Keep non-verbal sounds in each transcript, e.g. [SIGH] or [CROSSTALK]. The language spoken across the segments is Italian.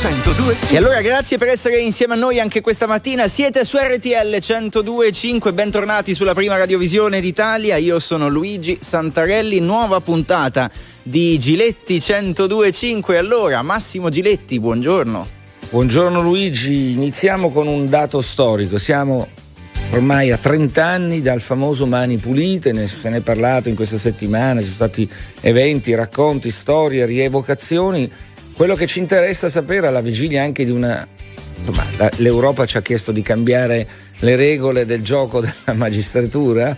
102. E allora grazie per essere insieme a noi anche questa mattina. Siete su RTL 102.5, bentornati sulla prima radiovisione d'Italia. Io sono Luigi Santarelli, nuova puntata di Giletti 102.5. Allora, Massimo Giletti, buongiorno. Buongiorno Luigi, iniziamo con un dato storico. Siamo ormai a 30 anni dal famoso Mani Pulite, ne, se ne è parlato in questa settimana, ci sono stati eventi, racconti, storie, rievocazioni quello che ci interessa sapere alla vigilia anche di una... Insomma, l'Europa ci ha chiesto di cambiare le regole del gioco [LAUGHS] della magistratura,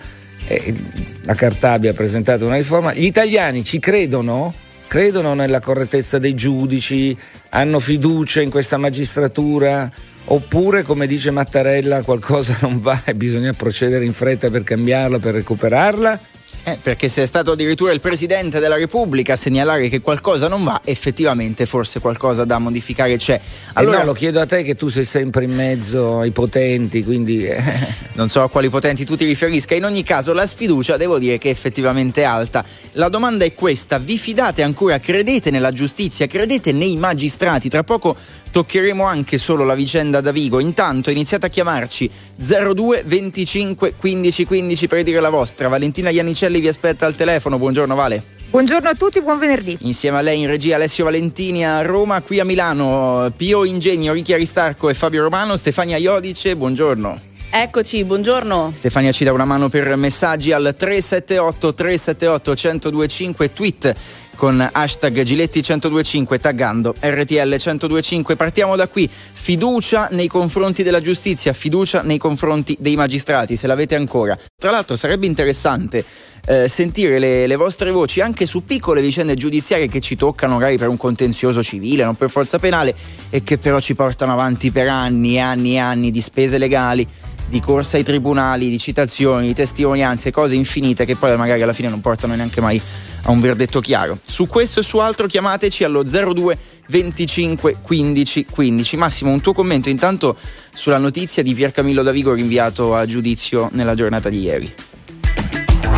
la Cartabia ha presentato una riforma. Gli italiani ci credono? Credono nella correttezza dei giudici? Hanno fiducia in questa magistratura? Oppure, come dice Mattarella, qualcosa non va e bisogna procedere in fretta per cambiarla, per recuperarla? Eh, perché se è stato addirittura il Presidente della Repubblica a segnalare che qualcosa non va, effettivamente forse qualcosa da modificare c'è. Allora eh no, lo chiedo a te che tu sei sempre in mezzo ai potenti, quindi... Eh. [LAUGHS] non so a quali potenti tu ti riferisca. In ogni caso la sfiducia devo dire che è effettivamente alta. La domanda è questa, vi fidate ancora, credete nella giustizia, credete nei magistrati? Tra poco toccheremo anche solo la vicenda da Vigo. Intanto iniziate a chiamarci 02 25 15 15 per dire la vostra. Valentina Iannicelli vi aspetta al telefono. Buongiorno Vale. Buongiorno a tutti, buon venerdì. Insieme a lei in regia Alessio Valentini a Roma, qui a Milano Pio Ingegno, Ricchi Aristarco e Fabio Romano, Stefania Iodice, buongiorno. Eccoci, buongiorno. Stefania ci dà una mano per messaggi al 378 378 1025 tweet con hashtag Giletti1025 taggando RTL1025. Partiamo da qui. Fiducia nei confronti della giustizia, fiducia nei confronti dei magistrati, se l'avete ancora. Tra l'altro sarebbe interessante eh, sentire le, le, vostre voci anche su piccole vicende giudiziarie che ci toccano magari per un contenzioso civile, non per forza penale, e che però ci portano avanti per anni e anni e anni di spese legali di corsa ai tribunali, di citazioni, di testimonianze, cose infinite che poi magari alla fine non portano neanche mai a un verdetto chiaro. Su questo e su altro chiamateci allo 02 25 15 15. Massimo, un tuo commento intanto sulla notizia di Pier Camillo Davigo rinviato a giudizio nella giornata di ieri.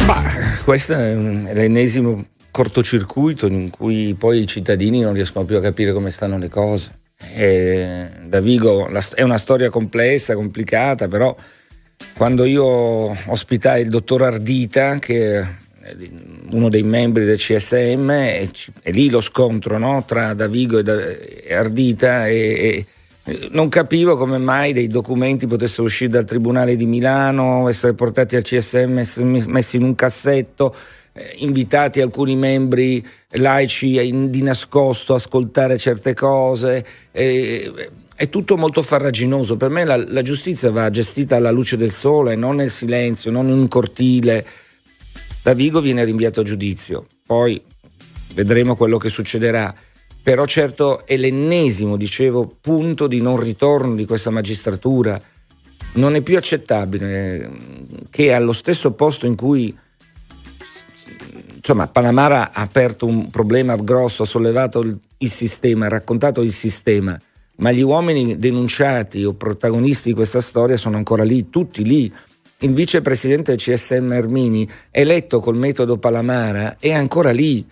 Bah, questo è l'ennesimo cortocircuito in cui poi i cittadini non riescono più a capire come stanno le cose. E Davigo è una storia complessa, complicata, però quando io ospitai il dottor Ardita, che è uno dei membri del CSM, e, lì lo scontro no? tra Davigo e, Ardita, e non capivo come mai dei documenti potessero uscire dal Tribunale di Milano, essere portati al CSM, messi in un cassetto eh, invitati alcuni membri laici di nascosto a ascoltare certe cose. Eh, è tutto molto farraginoso. Per me la, la, giustizia va gestita alla luce del sole, non nel silenzio, non in un cortile. Da Vigo viene rinviato a giudizio, poi vedremo quello che succederà. Però certo è l'ennesimo, dicevo, punto di non ritorno di questa magistratura. Non è più accettabile che allo stesso posto in cui insomma, Panamara ha aperto un problema grosso, ha sollevato il, il sistema, ha raccontato il sistema, ma gli uomini denunciati o protagonisti di questa storia sono ancora lì, tutti lì. Il vicepresidente del CSM Ermini, eletto col metodo Palamara, è ancora lì.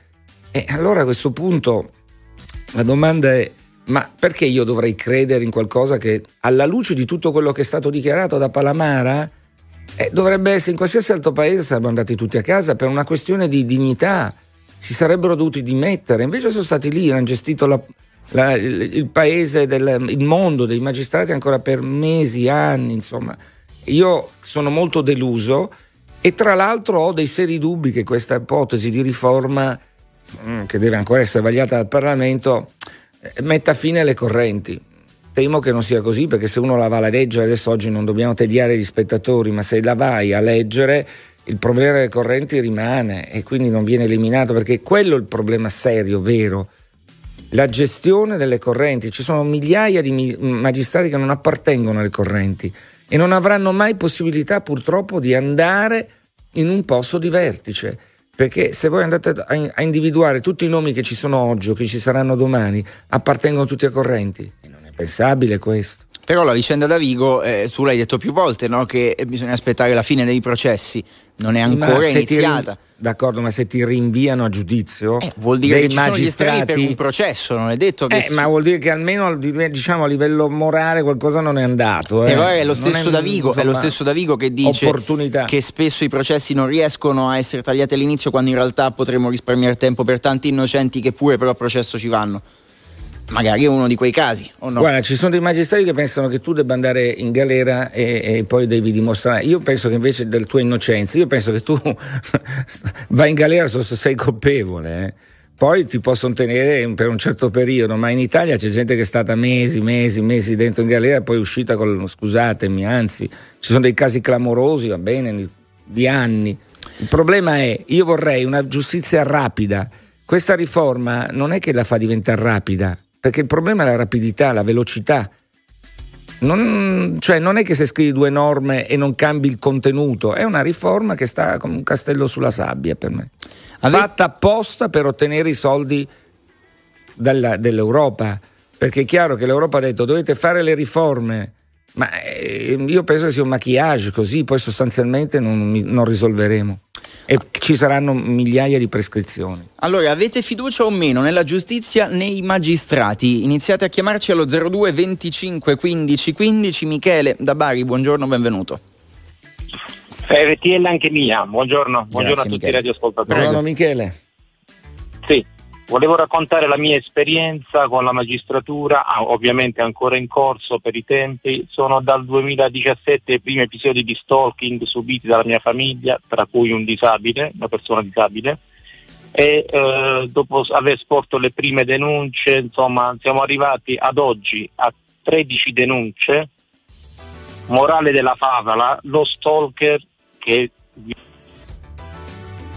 E allora a questo punto la domanda è: ma perché io dovrei credere in qualcosa che, alla luce di tutto quello che è stato dichiarato da Palamara, eh, dovrebbe essere in qualsiasi altro paese sarebbero andati tutti a casa per una questione di dignità, si sarebbero dovuti dimettere, invece sono stati lì, hanno gestito la, la, il, paese, del, il mondo dei magistrati ancora per mesi, anni, insomma. Io sono molto deluso e tra l'altro ho dei seri dubbi che questa ipotesi di riforma, che deve ancora essere vagliata dal Parlamento, eh, metta fine alle correnti. Temo che non sia così perché se uno la va a leggere, adesso oggi non dobbiamo tediare gli spettatori, ma se la vai a leggere il problema delle correnti rimane e quindi non viene eliminato perché quello è il problema serio, vero. La gestione delle correnti, ci sono migliaia di magistrati che non appartengono alle correnti e non avranno mai possibilità purtroppo di andare in un posto di vertice. Perché se voi andate a individuare tutti i nomi che ci sono oggi o che ci saranno domani, appartengono tutti a correnti pensabile questo. Però la vicenda da Vigo, eh, tu l'hai detto più volte, no? che bisogna aspettare la fine dei processi, non è ancora iniziata. Rin- d'accordo, ma se ti rinviano a giudizio, eh, vuol dire che ci magistrati, sono per un processo, non è detto che. Eh, ma vuol dire che almeno diciamo, a livello morale qualcosa non è andato. Eh. Però è lo stesso, è, Davigo, insomma, è lo stesso Davigo che dice che spesso i processi non riescono a essere tagliati all'inizio quando in realtà potremmo risparmiare tempo per tanti innocenti che pure però a processo ci vanno magari è uno di quei casi. O no? Guarda, ci sono dei magistrati che pensano che tu debba andare in galera e, e, poi devi dimostrare. Io penso che invece della tua innocenza, io penso che tu [LAUGHS] vai in galera solo se sei colpevole. Eh. Poi ti possono tenere per un certo periodo, ma in Italia c'è gente che è stata mesi, mesi, mesi dentro in galera e poi è uscita con scusatemi, anzi, ci sono dei casi clamorosi, va bene, di anni. Il problema è, io vorrei una giustizia rapida. Questa riforma non è che la fa diventare rapida, perché il problema è la rapidità, la velocità. Non, cioè non è che se scrivi due norme e non cambi il contenuto, è una riforma che sta come un castello sulla sabbia per me. Ave... Fatta apposta per ottenere i soldi dalla, dell'Europa, perché è chiaro che l'Europa ha detto dovete fare le riforme, ma eh, io penso che sia un maquillage così, poi sostanzialmente non, non risolveremo e ci saranno migliaia di prescrizioni. Allora, avete fiducia o meno nella giustizia nei magistrati? Iniziate a chiamarci allo 02 25 15 15. Michele da Bari, buongiorno, benvenuto. RTL anche mia, buongiorno, buongiorno a tutti Michele. i radioascoltatori. Buongiorno Michele. Sì, Volevo raccontare la mia esperienza con la magistratura, ah, ovviamente ancora in corso per i tempi. Sono dal 2017 i primi episodi di stalking subiti dalla mia famiglia, tra cui un disabile, una persona disabile. E eh, dopo aver sporto le prime denunce, insomma, siamo arrivati ad oggi a 13 denunce. Morale della favola, lo stalker che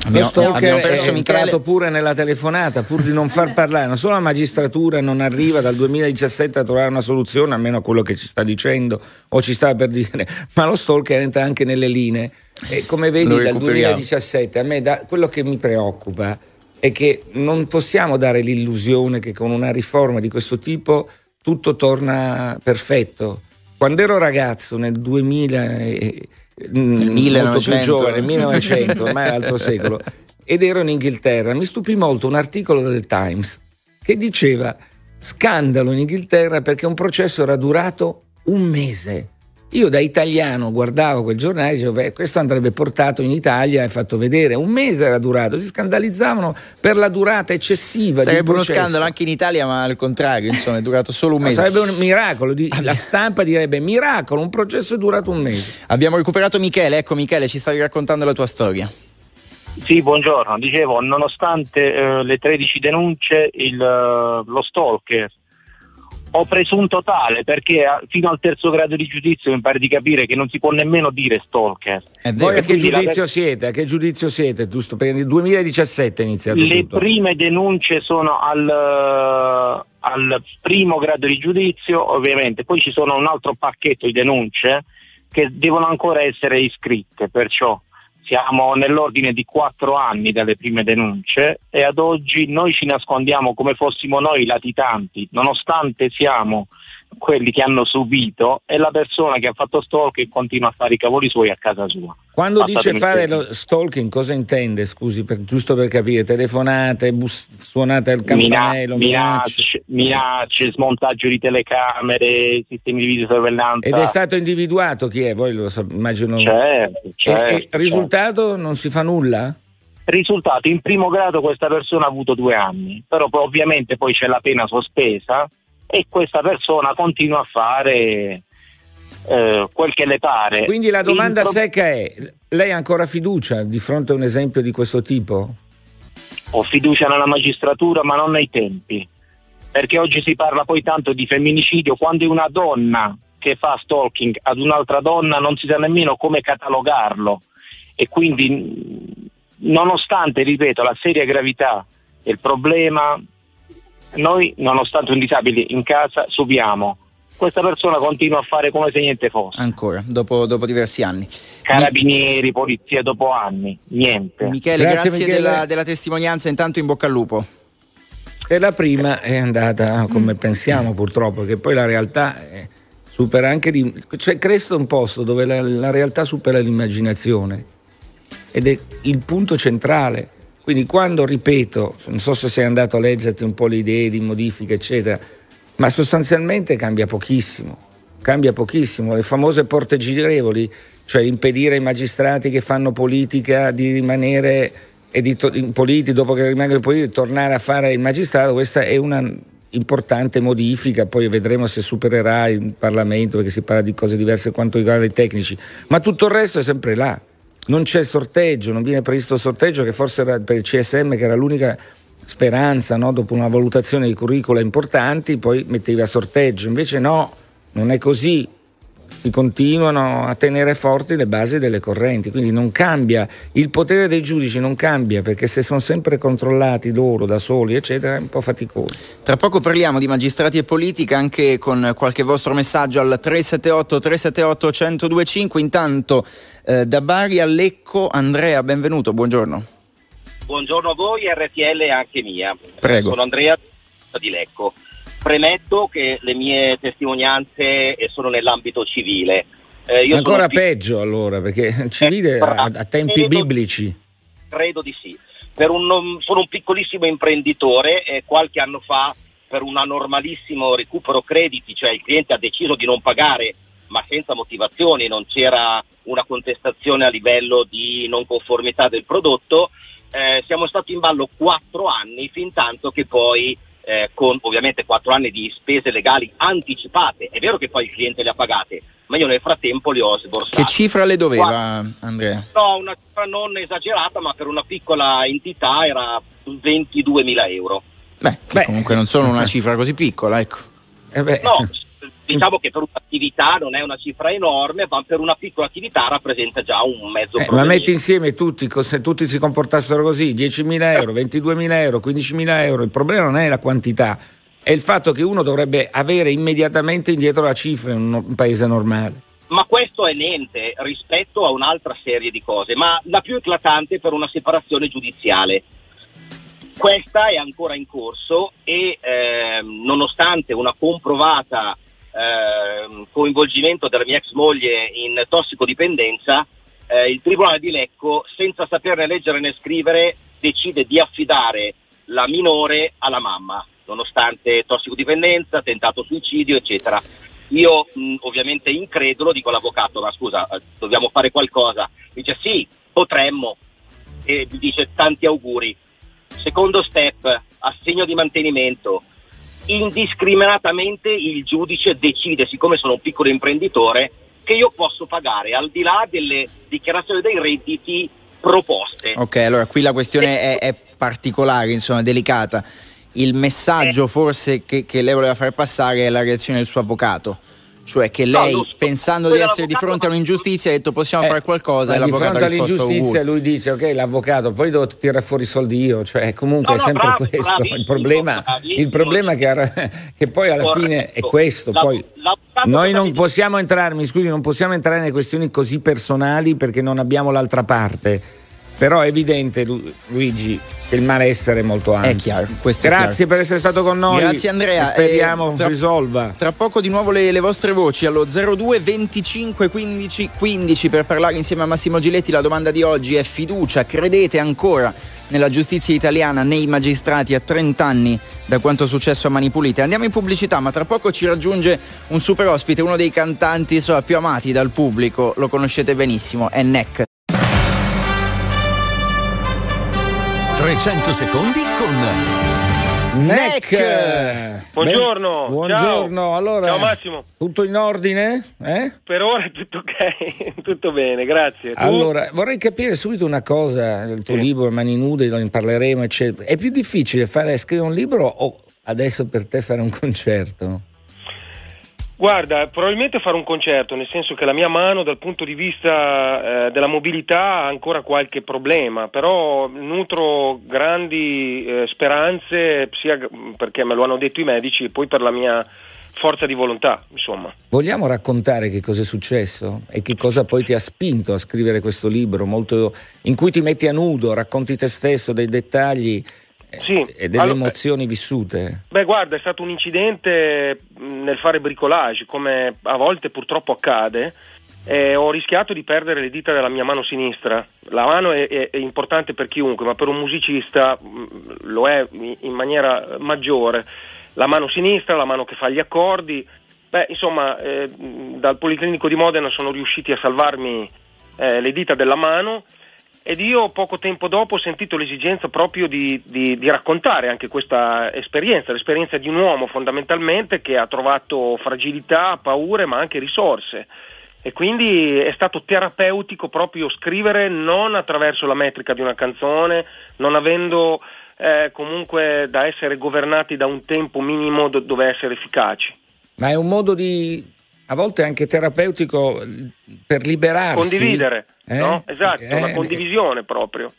lo stalker è entrato pure nella telefonata pur di non far parlare, non solo la magistratura non arriva dal 2017 a trovare una soluzione, almeno a quello che ci sta dicendo o ci stava per dire, [LAUGHS] ma lo stalker entra anche nelle linee. E come vedi dal 2017 a me da, quello che mi preoccupa è che non possiamo dare l'illusione che con una riforma di questo tipo tutto torna perfetto. Quando ero ragazzo nel 2000 nel 1900, giovane, [LAUGHS] 1900 ormai è l'altro secolo, ed ero in Inghilterra. Mi stupì molto un articolo del Times che diceva scandalo in Inghilterra perché un processo era durato un mese. Io da italiano guardavo quel giornale e dicevo, beh, questo andrebbe portato in Italia e fatto vedere. Un mese era durato, si scandalizzavano per la durata eccessiva. Sarebbe uno scandalo anche in Italia, ma al contrario, insomma, è durato solo un mese. sarebbe un miracolo. La stampa direbbe miracolo, un processo è durato un mese. Abbiamo recuperato Michele, ecco Michele, ci stavi raccontando la tua storia. Sì, buongiorno. Dicevo, nonostante eh, le 13 denunce, il, uh, lo stalker ho presunto tale perché fino al terzo grado di giudizio mi pare di capire che non si può nemmeno dire stalker. E voi a che giudizio la... siete? A che giudizio siete? Giusto per il 2017 è iniziato Le tutto. prime denunce sono al, al primo grado di giudizio, ovviamente, poi ci sono un altro pacchetto di denunce che devono ancora essere iscritte, perciò siamo nell'ordine di quattro anni dalle prime denunce e ad oggi noi ci nascondiamo come fossimo noi latitanti, nonostante siamo quelli che hanno subito e la persona che ha fatto stalking continua a fare i cavoli suoi a casa sua. Quando Passatemi dice fare lo stalking, cosa intende? Scusi, per, giusto per capire, telefonate, bus, suonate al campanello, minacce, minacce, minacce, smontaggio di telecamere, sistemi di videosorveglianza. Ed è stato individuato chi è? Voi lo so, immagino. Certo, certo, e, e certo. risultato non si fa nulla? Risultato, in primo grado questa persona ha avuto due anni, però poi, ovviamente poi c'è la pena sospesa e questa persona continua a fare eh, quel che le pare. Quindi la domanda pro- secca è, lei ha ancora fiducia di fronte a un esempio di questo tipo? Ho fiducia nella magistratura ma non nei tempi, perché oggi si parla poi tanto di femminicidio quando è una donna che fa stalking ad un'altra donna non si sa nemmeno come catalogarlo e quindi nonostante, ripeto, la seria gravità del problema noi, nonostante un disabile in casa, subiamo. Questa persona continua a fare come se niente fosse. Ancora, dopo, dopo diversi anni. Carabinieri, polizia, dopo anni, niente. Michele, grazie, grazie Michele. Della, della testimonianza, intanto in bocca al lupo. E la prima è andata come pensiamo purtroppo, che poi la realtà è supera anche di, cioè questo è un posto dove la, la realtà supera l'immaginazione ed è il punto centrale. Quindi quando, ripeto, non so se sei andato a leggerti un po' le idee di modifica, eccetera, ma sostanzialmente cambia pochissimo, cambia pochissimo. Le famose porte girevoli, cioè impedire ai magistrati che fanno politica di rimanere in politici, dopo che rimangono in politica, tornare a fare il magistrato, questa è una importante modifica, poi vedremo se supererà il Parlamento perché si parla di cose diverse quanto riguarda i tecnici, ma tutto il resto è sempre là non c'è sorteggio, non viene previsto sorteggio che forse era per il CSM che era l'unica speranza no? dopo una valutazione di curricula importanti, poi metteva sorteggio, invece no, non è così, si continuano a tenere forti le basi delle correnti, quindi non cambia, il potere dei giudici non cambia perché se sono sempre controllati loro da soli, eccetera, è un po' faticoso. Tra poco parliamo di magistrati e politica anche con qualche vostro messaggio al 378 378 1025, intanto eh, da Bari a Lecco, Andrea, benvenuto, buongiorno. Buongiorno a voi, RTL anche mia. Prego. Sono Andrea di Lecco. Premetto che le mie testimonianze sono nell'ambito civile. Eh, Ancora pic- peggio allora, perché [LAUGHS] civile eh, a, a, tempi credo, biblici. Credo di sì. Un, sono un piccolissimo imprenditore e qualche anno fa per un anormalissimo recupero crediti, cioè il cliente ha deciso di non pagare ma senza motivazioni, non c'era una contestazione a livello di non conformità del prodotto, eh, siamo stati in ballo quattro anni fin tanto che poi eh, con ovviamente quattro anni di spese legali anticipate. È vero che poi il cliente le ha pagate, ma io nel frattempo le ho sborsate. Che cifra le doveva Qua, Andrea? No, una cifra non esagerata, ma per una piccola entità era 22.000 euro. Beh, Beh comunque non sono una cifra così piccola, ecco. Eh no, [LAUGHS] diciamo che per un'attività non è una cifra enorme, ma per una piccola attività rappresenta già un mezzo eh, Ma metti insieme tutti, se tutti si comportassero così, 10.000 euro, 22.000 euro, 15.000 euro, il problema non è la quantità, è il fatto che uno dovrebbe avere immediatamente indietro la cifra in un paese normale. Ma questo è niente rispetto a un'altra serie di cose, ma la più eclatante per una separazione giudiziale. Questa è ancora in corso e eh, nonostante una comprovata eh, coinvolgimento della mia ex moglie in tossicodipendenza, eh, il Tribunale di Lecco, senza saperne leggere né scrivere, decide di affidare la minore alla mamma, nonostante tossicodipendenza, tentato suicidio, eccetera. Io mh, ovviamente incredulo dico all'avvocato, ma scusa, eh, dobbiamo fare qualcosa. Dice sì, potremmo. E mi dice tanti auguri. Secondo step, assegno di mantenimento, indiscriminatamente il giudice decide, siccome sono un piccolo imprenditore, che io posso pagare al di là delle dichiarazioni dei redditi proposte. Ok, allora qui la questione è, è particolare, insomma, delicata. Il messaggio eh. forse che, che lei voleva far passare è la reazione del suo avvocato cioè che lei no, pensando di essere di fronte a un'ingiustizia ha detto possiamo eh, fare qualcosa e l'avvocato di fronte all'ingiustizia lui dice ok l'avvocato poi devo tirare fuori i soldi io. Cioè comunque no, è sempre bravo, questo il problema, il problema che, [LAUGHS] che, poi alla corretto. fine è questo poi noi non possiamo entrare mi scusi non possiamo entrare nelle questioni così personali perché non abbiamo l'altra parte però è evidente Luigi che il malessere è molto ampio. È chiaro. Grazie è chiaro. per essere stato con noi. Grazie Andrea. Speriamo eh, tra, risolva. Tra poco di nuovo le, le, vostre voci allo 02 25 15 15 per parlare insieme a Massimo Giletti. La domanda di oggi è fiducia. Credete ancora nella giustizia italiana, nei magistrati a 30 anni da quanto è successo a Mani Pulite? Andiamo in pubblicità, ma tra poco ci raggiunge un super ospite, uno dei cantanti so, più amati dal pubblico. Lo conoscete benissimo, è Neck. 300 secondi con Neck. Buongiorno. buongiorno. Ciao. Allora, Ciao Massimo. Tutto in ordine? Eh? Per ora è tutto ok, [LAUGHS] tutto bene, grazie. Tu? Allora, vorrei capire subito una cosa, il tuo sì. libro Mani nude, ne parleremo, eccetera. È più difficile fare scrivere un libro o adesso per te fare un concerto? Guarda, probabilmente fare un concerto, nel senso che la mia mano dal punto di vista eh, della mobilità ha ancora qualche problema, però nutro grandi eh, speranze sia perché me lo hanno detto i medici e poi per la mia forza di volontà, insomma. Vogliamo raccontare che cosa è successo e che cosa poi ti ha spinto a scrivere questo libro molto, in cui ti metti a nudo, racconti te stesso dei dettagli sì. e delle allora, emozioni vissute. Beh, guarda, è stato un incidente nel fare bricolage, come a volte purtroppo accade. Eh, ho rischiato di perdere le dita della mia mano sinistra. La mano è, è, è, importante per chiunque, ma per un musicista lo è in maniera maggiore. La mano sinistra, la mano che fa gli accordi. Beh, insomma, eh, dal Policlinico di Modena sono riusciti a salvarmi eh, le dita della mano ed io poco tempo dopo ho sentito l'esigenza proprio di, di, di, raccontare anche questa esperienza, l'esperienza di un uomo fondamentalmente che ha trovato fragilità, paure ma anche risorse e quindi è stato terapeutico proprio scrivere non attraverso la metrica di una canzone, non avendo eh, comunque da essere governati da un tempo minimo do- dove essere efficaci. Ma è un modo di a volte anche terapeutico per liberarsi. Condividere, eh? no? Esatto, eh? una condivisione proprio.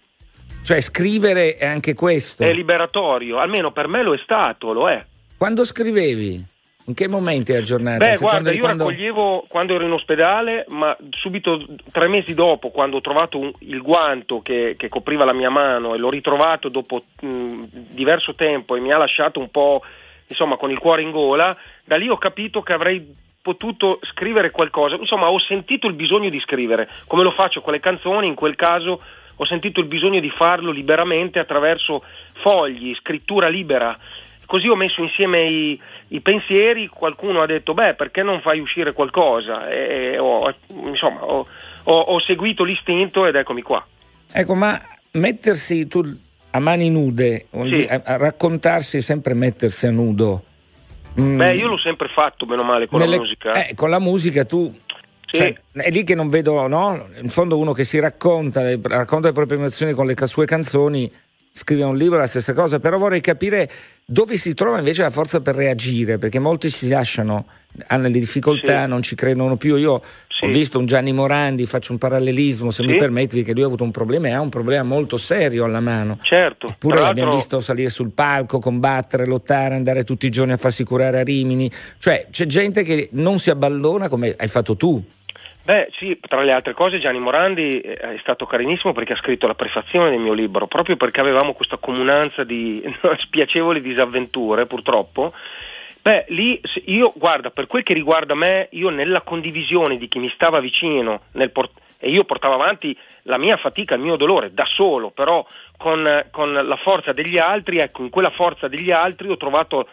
Cioè scrivere è anche questo. È liberatorio, almeno per me lo è stato, lo è. Quando scrivevi? In che momenti della giornata? Beh, guarda, io quando... raccoglievo quando ero in ospedale, ma subito tre mesi dopo, quando ho trovato un, il guanto che, che, copriva la mia mano e l'ho ritrovato dopo mh, diverso tempo e mi ha lasciato un po' insomma con il cuore in gola, da lì ho capito che avrei potuto scrivere qualcosa. Insomma, ho sentito il bisogno di scrivere, come lo faccio con le canzoni, in quel caso ho sentito il bisogno di farlo liberamente attraverso fogli, scrittura libera Così ho messo insieme i, i, pensieri, qualcuno ha detto beh perché non fai uscire qualcosa e ho, insomma ho, ho, ho seguito l'istinto ed eccomi qua. Ecco ma mettersi tu a mani nude, sì. a, a, raccontarsi sempre mettersi a nudo. Mm. Beh io l'ho sempre fatto meno male con Nelle, la musica. Eh, con la musica tu sì. Cioè, è lì che non vedo, no? In fondo uno che si racconta, racconta le proprie emozioni con le sue canzoni, scrive un libro, la stessa cosa, però vorrei capire dove si trova invece la forza per reagire, perché molti si lasciano, hanno le difficoltà, sì. non ci credono più. Io sì. ho visto un Gianni Morandi, faccio un parallelismo, se sì. mi permetti, che lui ha avuto un problema e ha un problema molto serio alla mano. Certo. Eppure l'abbiamo visto salire sul palco, combattere, lottare, andare tutti i giorni a farsi curare a Rimini. Cioè c'è gente che non si abballona come hai fatto tu. Beh, sì, tra le altre cose Gianni Morandi eh, è stato carinissimo perché ha scritto la prefazione del mio libro, proprio perché avevamo questa comunanza di [LAUGHS] spiacevoli disavventure, purtroppo. Beh, lì io, guarda, per quel che riguarda me, io nella condivisione di chi mi stava vicino, port- e io portavo avanti la mia fatica, il mio dolore, da solo, però con, con la forza degli altri, ecco, in quella forza degli altri ho trovato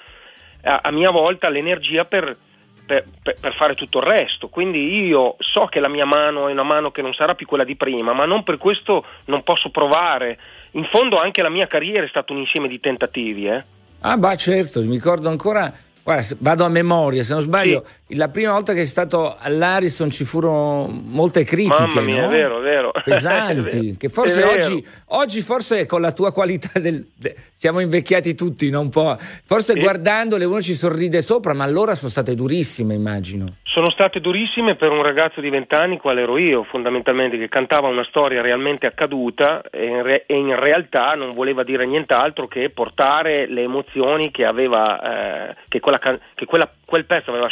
a, a mia volta l'energia per per, per, fare tutto il resto. Quindi io so che la mia mano è una mano che non sarà più quella di prima, ma non per questo non posso provare. In fondo anche la mia carriera è stato un insieme di tentativi. Eh? Ah, beh, certo, mi ricordo ancora Guarda, vado a memoria, se non sbaglio, sì. la prima volta che è stato all'Ariston ci furono molte critiche. Mamma mia, no? è vero, è vero. [LAUGHS] Pesanti, che forse oggi, oggi, forse con la tua qualità del, de, siamo invecchiati tutti, no? un po'. Forse sì. guardandole uno ci sorride sopra, ma allora sono state durissime, immagino. Sono state durissime per un ragazzo di vent'anni, qual ero io, fondamentalmente, che cantava una storia realmente accaduta e in, re- e in realtà non voleva dire nient'altro che portare le emozioni che aveva, eh, che quella, che quella, quel pezzo aveva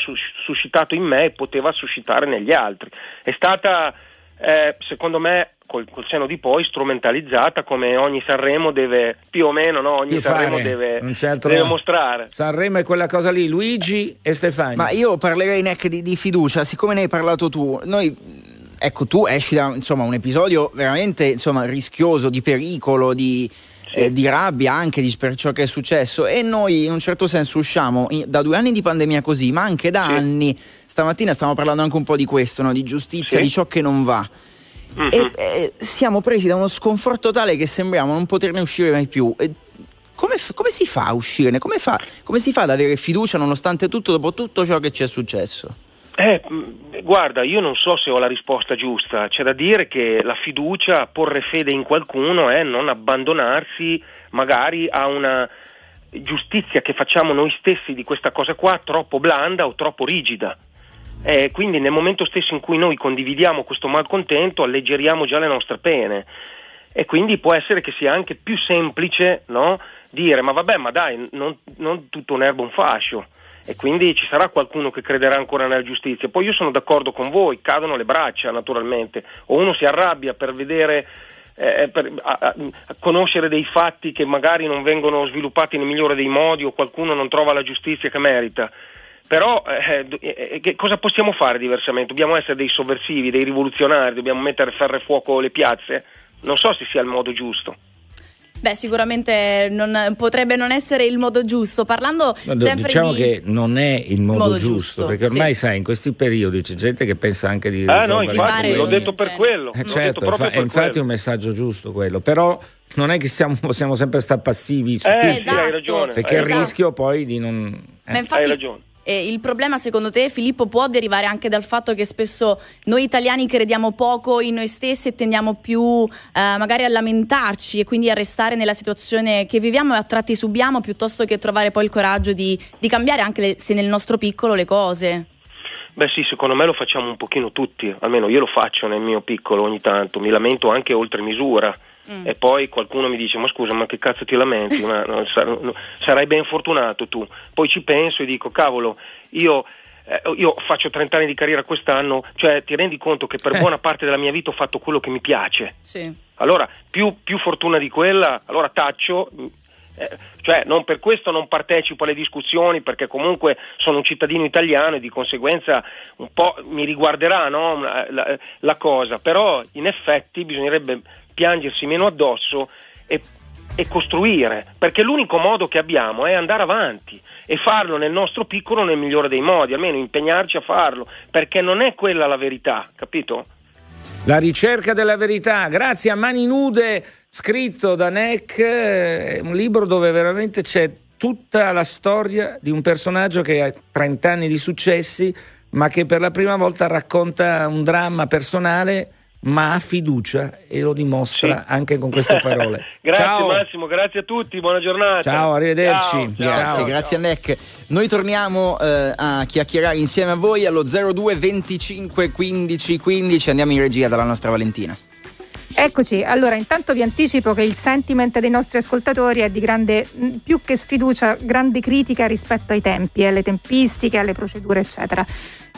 suscitato in me e poteva suscitare negli altri. È stata, eh, secondo me, col, col senno di poi strumentalizzata come ogni Sanremo deve più o meno no? ogni Sanremo deve, deve, mostrare Sanremo è quella cosa lì Luigi e Stefano ma io parlerei neanche di, di fiducia siccome ne hai parlato tu noi ecco tu esci da insomma, un episodio veramente insomma, rischioso di pericolo di eh, di rabbia anche di, per ciò che è successo e noi in un certo senso usciamo in, da due anni di pandemia così ma anche da sì. anni stamattina stiamo parlando anche un po' di questo no? di giustizia sì. di ciò che non va Mm-hmm. E, e, siamo presi da uno sconforto tale che sembriamo non poterne uscire mai più. E come, come, si fa a uscirne? Come, fa, come si fa ad avere fiducia nonostante tutto dopo tutto ciò che ci è successo? Eh, guarda, io non so se ho la risposta giusta. C'è da dire che la fiducia, porre fede in qualcuno è non abbandonarsi magari a una giustizia che facciamo noi stessi di questa cosa qua troppo blanda o troppo rigida. Eh, quindi nel momento stesso in cui noi condividiamo questo malcontento alleggeriamo già le nostre pene e quindi può essere che sia anche più semplice no? dire ma vabbè ma dai non, non tutto un erbo un fascio e quindi ci sarà qualcuno che crederà ancora nella giustizia. Poi io sono d'accordo con voi, cadono le braccia naturalmente, o uno si arrabbia per vedere eh, per, a, a, a conoscere dei fatti che magari non vengono sviluppati nel migliore dei modi o qualcuno non trova la giustizia che merita. Però eh, eh, eh cosa possiamo fare diversamente? Dobbiamo essere dei sovversivi, dei rivoluzionari, dobbiamo mettere ferro e fuoco le piazze? Non so se sia il modo giusto. Beh, sicuramente non, potrebbe non essere il modo giusto. Parlando No, sempre diciamo di... che non è il modo, modo giusto, giusto, perché ormai sì. sai in questi periodi c'è gente che pensa anche di Ah no, infatti, fare l'ho detto per eh, quello. Eh, certo, infa- per infatti è quello. un messaggio giusto quello, però non è che siamo, possiamo sempre stare passivi su Eh, tutto, sì, Esatto. hai ragione. perché hai il Esatto. rischio poi di non... eh. Ma infatti, Hai ragione. Eh, il problema secondo te, Filippo, può derivare anche dal fatto che spesso noi italiani crediamo poco in noi stessi e tendiamo più eh, magari a lamentarci e quindi a restare nella situazione che viviamo e a tratti subiamo piuttosto che trovare poi il coraggio di, di cambiare anche le- se nel nostro piccolo le cose. Beh sì, secondo me lo facciamo un pochino tutti, almeno io lo faccio nel mio piccolo ogni tanto, mi lamento anche oltre misura. Mm. E poi qualcuno mi dice: Ma scusa, ma che cazzo ti lamenti? Ma [LAUGHS] no, sar- no, sarai ben fortunato tu. Poi ci penso e dico: Cavolo, io, eh, io faccio 30 anni di carriera quest'anno, cioè ti rendi conto che per Eh. [LAUGHS] buona parte della mia vita ho fatto quello che mi piace. Sì. Allora, più, più fortuna di quella, allora taccio. eh, cioè, non per questo non partecipo alle discussioni, perché comunque sono un cittadino italiano e di conseguenza un po' mi riguarderà no, la, la- la cosa, però in effetti bisognerebbe piangersi meno addosso e, e costruire, perché l'unico modo che abbiamo è andare avanti e farlo nel nostro piccolo nel migliore dei modi, almeno impegnarci a farlo, perché non è quella la verità, capito? La ricerca della verità, grazie a Mani Nude, scritto da Neck, eh, un libro dove veramente c'è tutta la storia di un personaggio che ha 30 anni di successi, ma che per la prima volta racconta un dramma personale, ma ha fiducia e lo dimostra Sì. anche con queste [LAUGHS] parole. grazie Ciao. Massimo, grazie a tutti, buona giornata. Ciao, arrivederci. Ciao, Ciao. Grazie, ciao, grazie a Neck. Noi torniamo eh, a chiacchierare insieme a voi allo 02 25 15 15. Andiamo in regia dalla nostra Valentina. Eccoci, allora intanto vi anticipo che il sentiment dei nostri ascoltatori è di grande, mh, più che sfiducia, grande critica rispetto ai tempi, alle tempistiche, alle procedure, eccetera.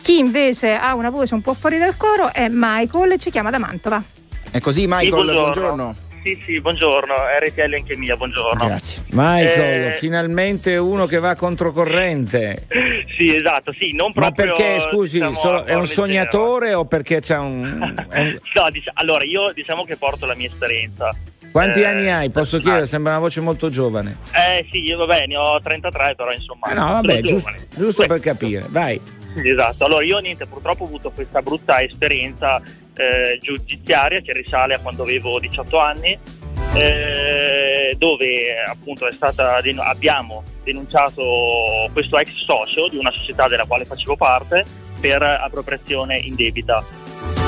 Chi invece ha una voce un po' fuori dal coro è Michael e ci chiama da Mantova. È così, Michael? Sì, buongiorno. buongiorno. Sì, sì, buongiorno, RTL anche mia, buongiorno. Grazie. Michael, Eh, finalmente uno che va controcorrente. [LAUGHS] Sì, esatto, sì, non Ma proprio... perché, scusi, diciamo, a è un sognatore o perché c'ha [LAUGHS] un... No, dic- allora io diciamo che porto la mia esperienza. Quanti Eh, anni hai? Posso ah, chiedere? Sembra una voce molto giovane. Eh sì, io vabbè, ne ho 33, però insomma... Eh no, vabbè, giusto, giusto per capire. Vai. Esatto, allora io niente, purtroppo ho avuto questa brutta esperienza eh, giudiziaria che risale a quando avevo 18 anni, eh, dove appunto stata abbiamo denunciato questo ex socio di una società della quale facevo parte per appropriazione indebita.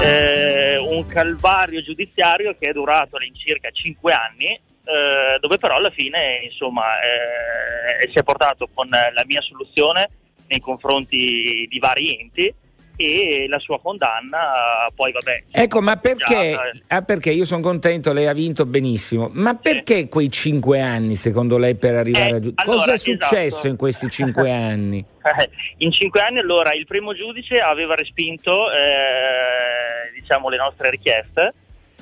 Eh, un calvario giudiziario che è durato all'incirca 5 anni, eh, dove però alla fine insomma eh, si è portato con la mia soluzione nei confronti di vari enti e la sua condanna poi vabbè Ecco, ma perché? Ah, perché io sono contento, lei ha vinto benissimo. Ma perché quei cinque anni, secondo lei, per arrivare Eh, a giu- allora, Cosa è successo esatto. in questi cinque anni? [LAUGHS] in cinque anni allora il primo giudice aveva respinto eh, diciamo le nostre richieste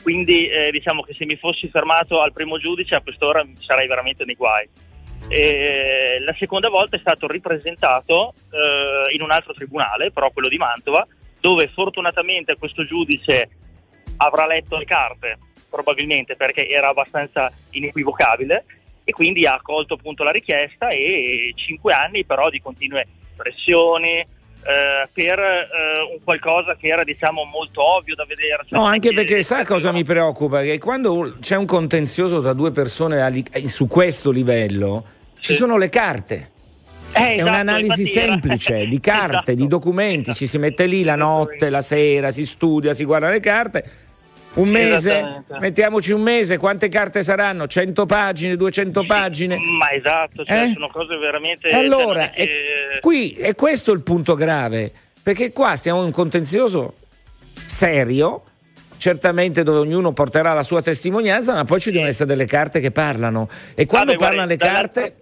quindi eh, diciamo che se mi fossi fermato al primo giudice a quest'ora sarei veramente nei guai E, la seconda volta è stato ripresentato eh, in un altro tribunale però quello di Mantova dove fortunatamente questo giudice avrà letto le carte probabilmente perché era abbastanza inequivocabile e quindi ha accolto appunto la richiesta e cinque anni però di continue pressioni eh, per eh, un qualcosa che era diciamo molto ovvio da vedere. Cioè, No, anche che- perché sa cosa mi preoccupa? Che quando c'è un contenzioso tra due persone ali- su questo livello, ci Sì. sono le carte. Eh, È esatto, un'analisi semplice di [LAUGHS] carte, Esatto. di documenti, ci si mette lì la notte, la sera, si studia, si guarda le carte. Un mese, mettiamoci un mese, quante carte saranno? 100 pagine, 200 Sì, pagine? Ma esatto, cioè, Eh? sono cose veramente... Allora, che- è, qui è questo il punto grave, perché qua stiamo in un contenzioso serio, certamente dove ognuno porterà la sua testimonianza, ma poi ci devono essere delle carte che parlano. E quando Vabbè, parlano le guardi, carte...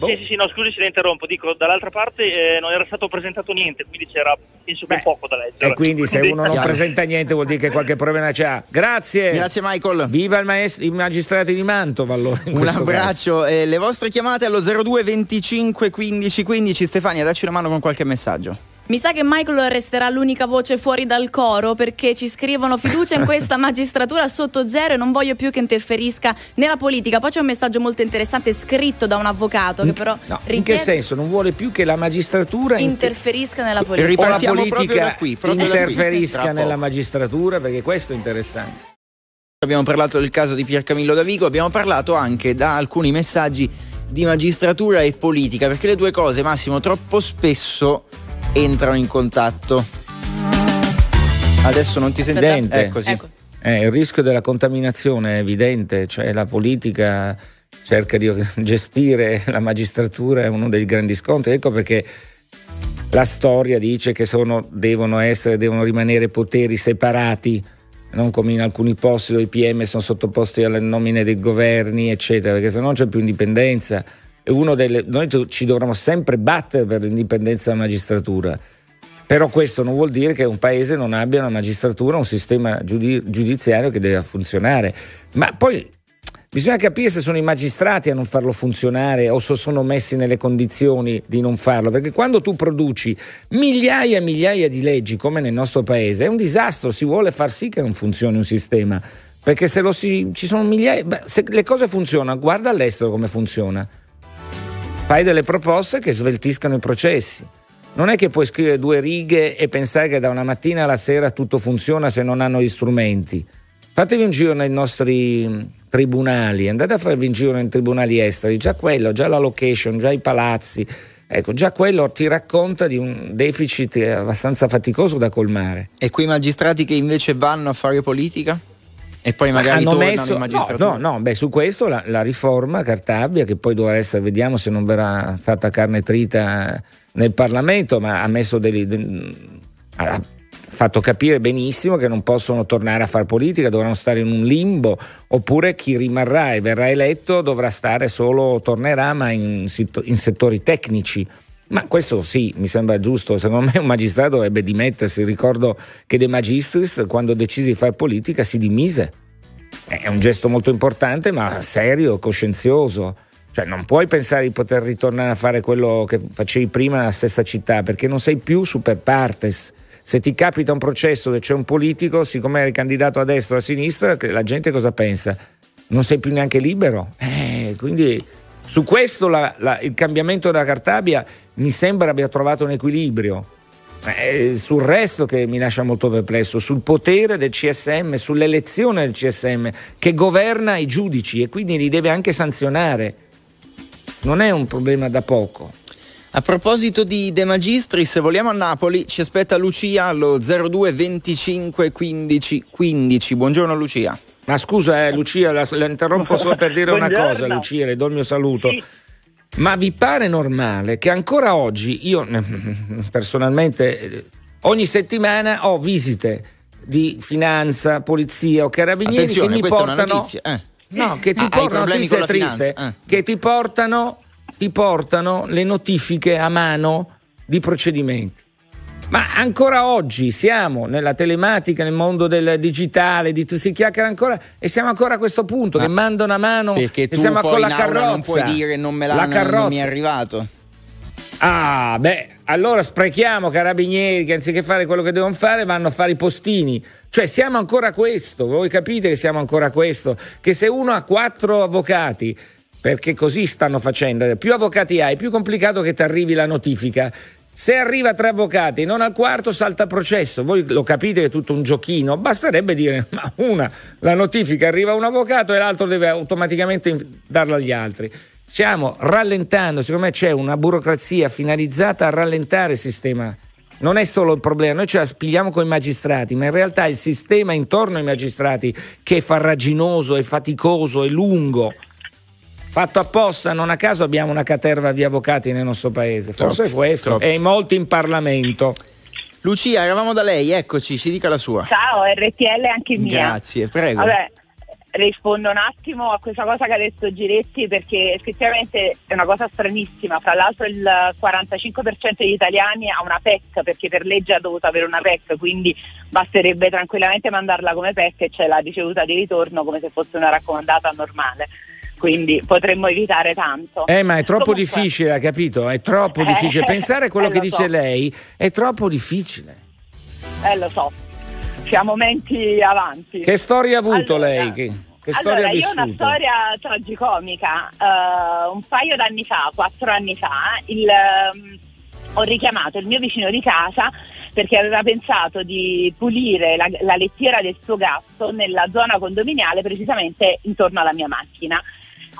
Boh. Sì, sì, sì, no, scusi se la interrompo, dico, dall'altra parte eh, non era stato presentato niente, quindi c'era, penso Beh, poco da leggere. E quindi se uno non presenta niente vuol dire che qualche problema c'ha. Grazie. Grazie Michael. Viva il maest- i magistrati di Mantova allora. in Un abbraccio. Eh, le vostre chiamate allo 02 25 15 15. Stefania, dacci una mano con qualche messaggio. Mi sa che Michael resterà l'unica voce fuori dal coro perché ci scrivono fiducia in questa [LAUGHS] magistratura sotto zero e non voglio più che interferisca nella politica. Poi c'è un messaggio molto interessante scritto da un avvocato che però. No, in che richiede senso? Non vuole più che la magistratura inter- interferisca nella politica. La Ripartiamo proprio politica da qui, proprio da qui. interferisca nella magistratura perché questo è interessante. Abbiamo parlato del caso di Piercamillo Davigo, abbiamo parlato anche da alcuni messaggi di magistratura e politica, perché le due cose, Massimo, troppo spesso entrano in contatto. Adesso non ti senti Evidente. Ecco, sì. Ecco. Eh, il rischio della contaminazione è evidente, cioè la politica cerca di gestire la magistratura, è uno dei grandi scontri. Ecco perché la storia dice che sono, devono essere, devono rimanere poteri separati, non come in alcuni posti dove i PM sono sottoposti alle nomine dei governi, eccetera, perché se no non c'è più indipendenza. Delle- noi ci dovremmo sempre battere per l'indipendenza della magistratura. Però questo non vuol dire che un paese non abbia una magistratura, un sistema giudi- giudiziario che deve funzionare. Ma poi bisogna capire se sono i magistrati a non farlo funzionare o se sono messi nelle condizioni di non farlo, perché quando tu produci migliaia e migliaia di leggi come nel nostro paese è un disastro, si vuole far sì che non funzioni un sistema. Perché se si, ci sono migliaia, beh, se le cose funzionano, guarda all'estero come funziona fai delle proposte che sveltiscano i processi. Non è che puoi scrivere due righe e pensare che da una mattina alla sera tutto funziona se non hanno gli strumenti. Fatevi un giro nei nostri mh, tribunali, andate a farvi un giro nei tribunali esteri, già quello, già la location, già i palazzi, ecco, già quello ti racconta di un deficit abbastanza faticoso da colmare. E quei magistrati che invece vanno a fare politica? E poi magari hanno tornano messo in magistratura? no, no, no, beh, su questo la, la riforma Cartabia che poi dovrà essere vediamo se non verrà fatta carne trita nel Parlamento ma ha messo degli, de- ha fatto capire benissimo che non possono tornare a fare politica dovranno stare in un limbo oppure chi rimarrà e verrà eletto dovrà stare solo tornerà ma in, in settori tecnici ma questo sì, mi sembra giusto. Secondo me un magistrato dovrebbe dimettersi. Ricordo che De Magistris, quando decise di fare politica, si dimise. È un gesto molto importante, ma serio, coscienzioso. Cioè, non puoi pensare di poter ritornare a fare quello che facevi prima nella stessa città, perché non sei più super partes. Se ti capita un processo dove c'è un politico, siccome eri candidato a destra o a sinistra, la gente cosa pensa? Non sei più neanche libero. Eh, quindi su questo la- la- il cambiamento della Cartabia mi sembra abbia trovato un equilibrio. Eh, sul resto che mi lascia molto perplesso, sul potere del CSM, sull'elezione del CSM che governa i giudici e quindi li deve anche sanzionare. Non è un problema da poco. A proposito di De Magistris, vogliamo a Napoli, ci aspetta Lucia allo 02 25 15 15. Buongiorno Lucia. Ma scusa, eh, Lucia, la, la interrompo solo per dire una cosa, Lucia, le do il mio saluto. Sì. Ma vi pare normale che ancora oggi, io [LAUGHS] personalmente, ogni settimana ho visite di finanza, polizia o carabinieri Attenzione, che mi questa è una portano... notizia. Eh. No, che ti Ah, hai portano problemi notizie con la triste, finanza, eh. che ti portano, ti portano le notifiche a mano di procedimenti. Ma ancora oggi siamo nella telematica, nel mondo del digitale, di, si chiacchiera ancora e siamo ancora a questo punto Ma che mandano a mano Perché e tu siamo poi con la carrozza. non puoi dire non me La l'hanno, non carrozza. mi è arrivato. Ah, beh, allora sprechiamo carabinieri che anziché fare quello che devono fare vanno a fare i postini. Cioè siamo ancora a questo, voi capite che siamo ancora a questo, che se uno ha quattro avvocati, perché così stanno facendo, più avvocati hai, più complicato che ti arrivi la notifica. Se arriva tre avvocati, non al quarto salta processo. Voi lo capite che è tutto un giochino? Basterebbe dire, [LAUGHS] ma una, la notifica arriva a un avvocato e l'altro deve automaticamente darla agli altri. Stiamo rallentando, secondo me c'è una burocrazia finalizzata a rallentare il sistema. Non è solo il problema, noi ce la spigliamo con i magistrati, ma in realtà è il sistema intorno ai magistrati che è farraginoso, è faticoso, è lungo. Fatto apposta, non a caso abbiamo una caterva di avvocati nel nostro paese, forse è questo, troppi. e molti in Parlamento. Lucia, eravamo da lei, eccoci, ci dica la sua. Ciao, RTL anche mia. Grazie, prego. Vabbè, rispondo un attimo a questa cosa che ha detto Giretti perché effettivamente è una cosa stranissima. Fra l'altro il 45% degli italiani ha una PEC perché per legge ha dovuto avere una PEC, quindi basterebbe tranquillamente mandarla come PEC e c'è la ricevuta di ritorno come se fosse una raccomandata normale. Quindi potremmo evitare tanto. Eh, ma è troppo Comunque- difficile, ha capito? È troppo [LAUGHS] Eh, difficile. Pensare a quello eh, che dice so. lei è troppo difficile. Eh, lo so, siamo menti avanti. Che storia ha avuto Allora, lei? Che, che storia allora, ha io ho vissuto? una storia tragicomica. Eh, un paio d'anni fa, quattro anni fa, il, ehm, ho richiamato il mio vicino di casa perché aveva pensato di pulire la, la lettiera del suo gatto nella zona condominiale, precisamente intorno alla mia macchina.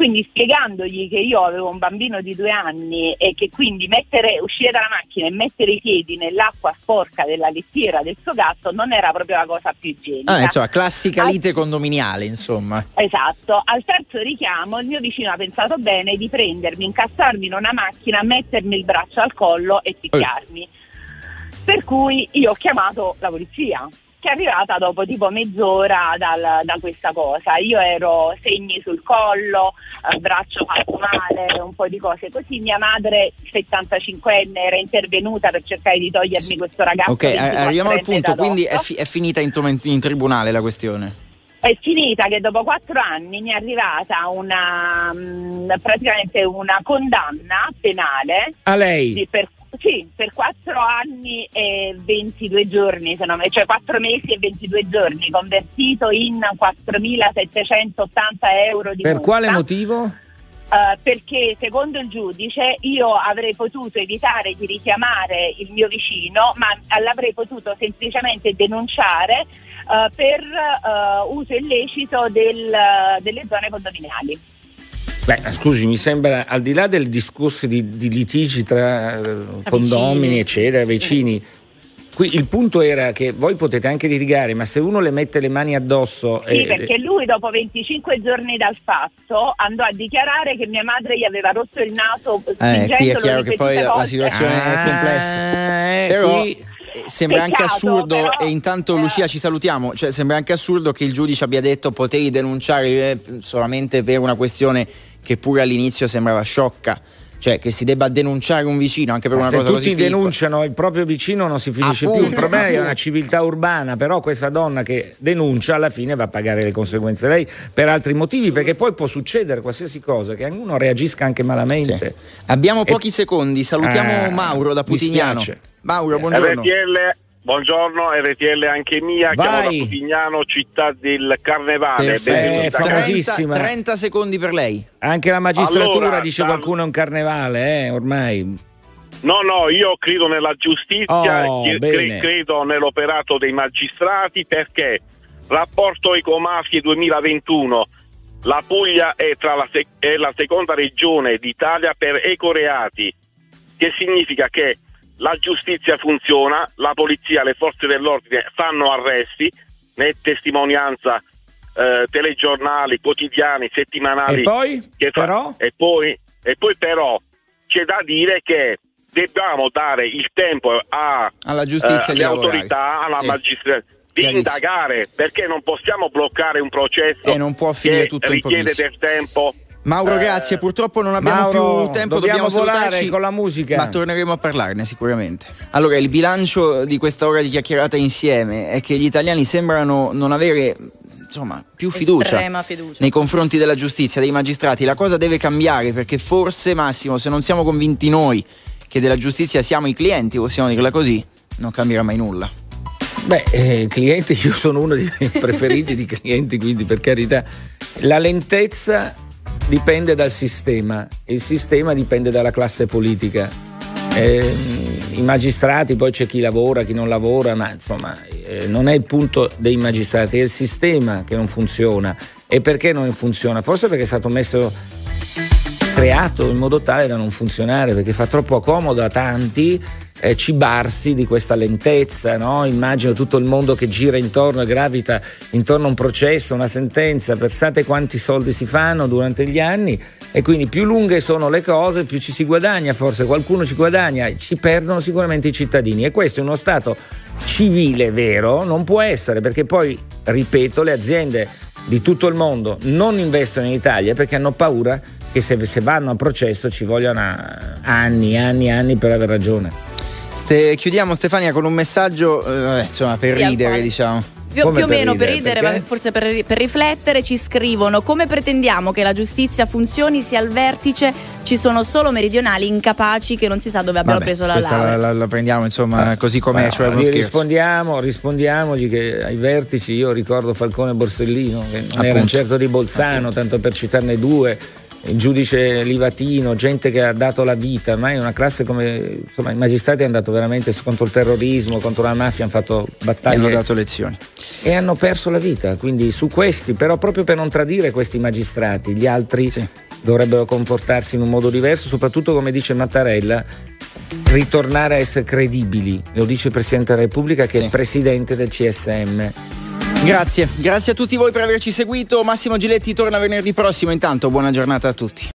Quindi spiegandogli che io avevo un bambino di due anni e che quindi mettere, uscire dalla macchina e mettere i piedi nell'acqua sporca della lettiera del suo gatto non era proprio la cosa più igienica. Ah, insomma, classica Al- lite condominiale, insomma. Esatto, al terzo richiamo il mio vicino ha pensato bene di prendermi, incastrarmi in una macchina, mettermi il braccio al collo e picchiarmi. Per cui io ho chiamato la polizia, che è arrivata dopo tipo mezz'ora dal- da questa cosa. Io ero segni sul collo, eh, braccio fatto male, un po' di cose così. Mia madre, 75enne, era intervenuta per cercare di togliermi questo ragazzo. Ok, a- arriviamo al 24enne punto, quindi è, fi- è finita in, in- in tribunale la questione. È finita che dopo quattro anni mi è arrivata una mm, praticamente una condanna penale A lei? di- per, sì, per quattro anni e 22 giorni, se non me- cioè quattro mesi e 22 giorni, convertito in 4.780 euro di Per multa. quale motivo? Eh, perché secondo il giudice io avrei potuto evitare di richiamare il mio vicino, ma l'avrei potuto semplicemente denunciare eh, per eh, uso illecito del- delle zone condominiali. Beh, scusi, mi sembra al di là del discorso di, di litigi tra eh, condomini, eccetera, vicini. Qui il punto era che voi potete anche litigare, ma se uno le mette le mani addosso Sì, e- perché lui dopo 25 giorni dal fatto andò a dichiarare che mia madre gli aveva rotto il naso Eh, qui è chiaro che poi ripetute la volte. situazione è Ah, complessa. eh, Però qui- eh, sembra anche Peccato, assurdo, però, e intanto eh. Lucia ci salutiamo, cioè sembra anche assurdo che il giudice abbia detto potevi denunciare eh, solamente per una questione che pure all'inizio sembrava sciocca. Cioè che si debba denunciare un vicino anche per Ma una se cosa tutti così piccola. denunciano il proprio vicino non si finisce più. Il Appunto, problema è appunto. una civiltà urbana, però questa donna che denuncia alla fine va a pagare le conseguenze lei per altri motivi, perché poi può succedere qualsiasi cosa, che uno reagisca anche malamente. Sì. Abbiamo E- pochi secondi, salutiamo Ah, Mauro da Putignano. Mauro, buongiorno. RTL, buongiorno, RTL anche mia, chiamo da Vai. Putignano, città del Carnevale. Perfetto. benvenuta. Eh, famosissima. 30, 30 secondi per lei. Anche la magistratura Allora, dice dal- qualcuno è un carnevale, eh, ormai. No, no, io credo nella giustizia, Oh, cre- credo nell'operato dei magistrati perché rapporto ecomafie 2021, la Puglia è, tra la, sec- è la seconda regione d'Italia per ecoreati, che significa che la giustizia funziona, la polizia, le forze dell'ordine fanno arresti, ne è testimonianza eh, telegiornali, quotidiani, settimanali. E poi? fa- Però? e poi, e poi però c'è da dire che dobbiamo dare il tempo a, Alla giustizia eh, alle autorità, alla Sì. magistratura di indagare perché non possiamo bloccare un processo E non può finire che tutto richiede del tempo. Mauro, Eh, grazie. Purtroppo non abbiamo Mauro, più tempo, dobbiamo dobbiamo, salutarci, con la musica. Ma torneremo a parlarne sicuramente. Allora, il bilancio di questa ora di chiacchierata insieme è che gli italiani sembrano non avere insomma, più fiducia, fiducia. nei confronti della giustizia, dei magistrati. La cosa deve cambiare perché forse, Massimo, se non siamo convinti noi che della giustizia siamo i clienti, possiamo dirla così, non cambierà mai nulla. Beh, eh, clienti, io sono uno dei [LAUGHS] preferiti di clienti, quindi per carità. La lentezza dipende dal sistema, il sistema dipende dalla classe politica. Eh, I magistrati, poi c'è chi lavora, chi non lavora, ma insomma eh, non è il punto dei magistrati, è il sistema che non funziona. E perché non funziona? Forse perché è stato messo creato in modo tale da non funzionare perché fa troppo comodo a tanti eh, cibarsi di questa lentezza, no? immagino tutto il mondo che gira intorno e gravita intorno a un processo, una sentenza, pensate quanti soldi si fanno durante gli anni e quindi più lunghe sono le cose più ci si guadagna, forse qualcuno ci guadagna, ci perdono sicuramente i cittadini e questo in uno Stato civile vero non può essere perché poi, ripeto, le aziende di tutto il mondo non investono in Italia perché hanno paura che se, se vanno a processo ci vogliono anni, anni, anni per aver ragione. Ste, chiudiamo Stefania con un messaggio eh, insomma, per Sì, ridere, quale- diciamo. Più, più o meno per ridere, ma forse per, per riflettere, ci scrivono come pretendiamo che la giustizia funzioni se al vertice ci sono solo meridionali incapaci che non si sa dove abbiano Vabbè, preso la laurea. la, la- la prendiamo insomma così com'è, Ma cioè uno scherzo. rispondiamo, rispondiamogli che ai vertici io ricordo Falcone e Borsellino, che non Appunto. erano certo di Bolzano, tanto per citarne due, il giudice Livatino, gente che ha dato la vita, ma è una classe come insomma i magistrati hanno dato veramente contro il terrorismo, contro la mafia, hanno fatto E battaglie hanno dato lezioni. e hanno perso la vita. Quindi su questi, però proprio per non tradire questi magistrati, gli altri Sì. dovrebbero comportarsi in un modo diverso, soprattutto come dice Mattarella, ritornare a essere credibili. Lo dice il Presidente della Repubblica che Sì. è presidente del CSM. Grazie, grazie a tutti voi per averci seguito. Massimo Giletti torna venerdì prossimo. Intanto, buona giornata a tutti.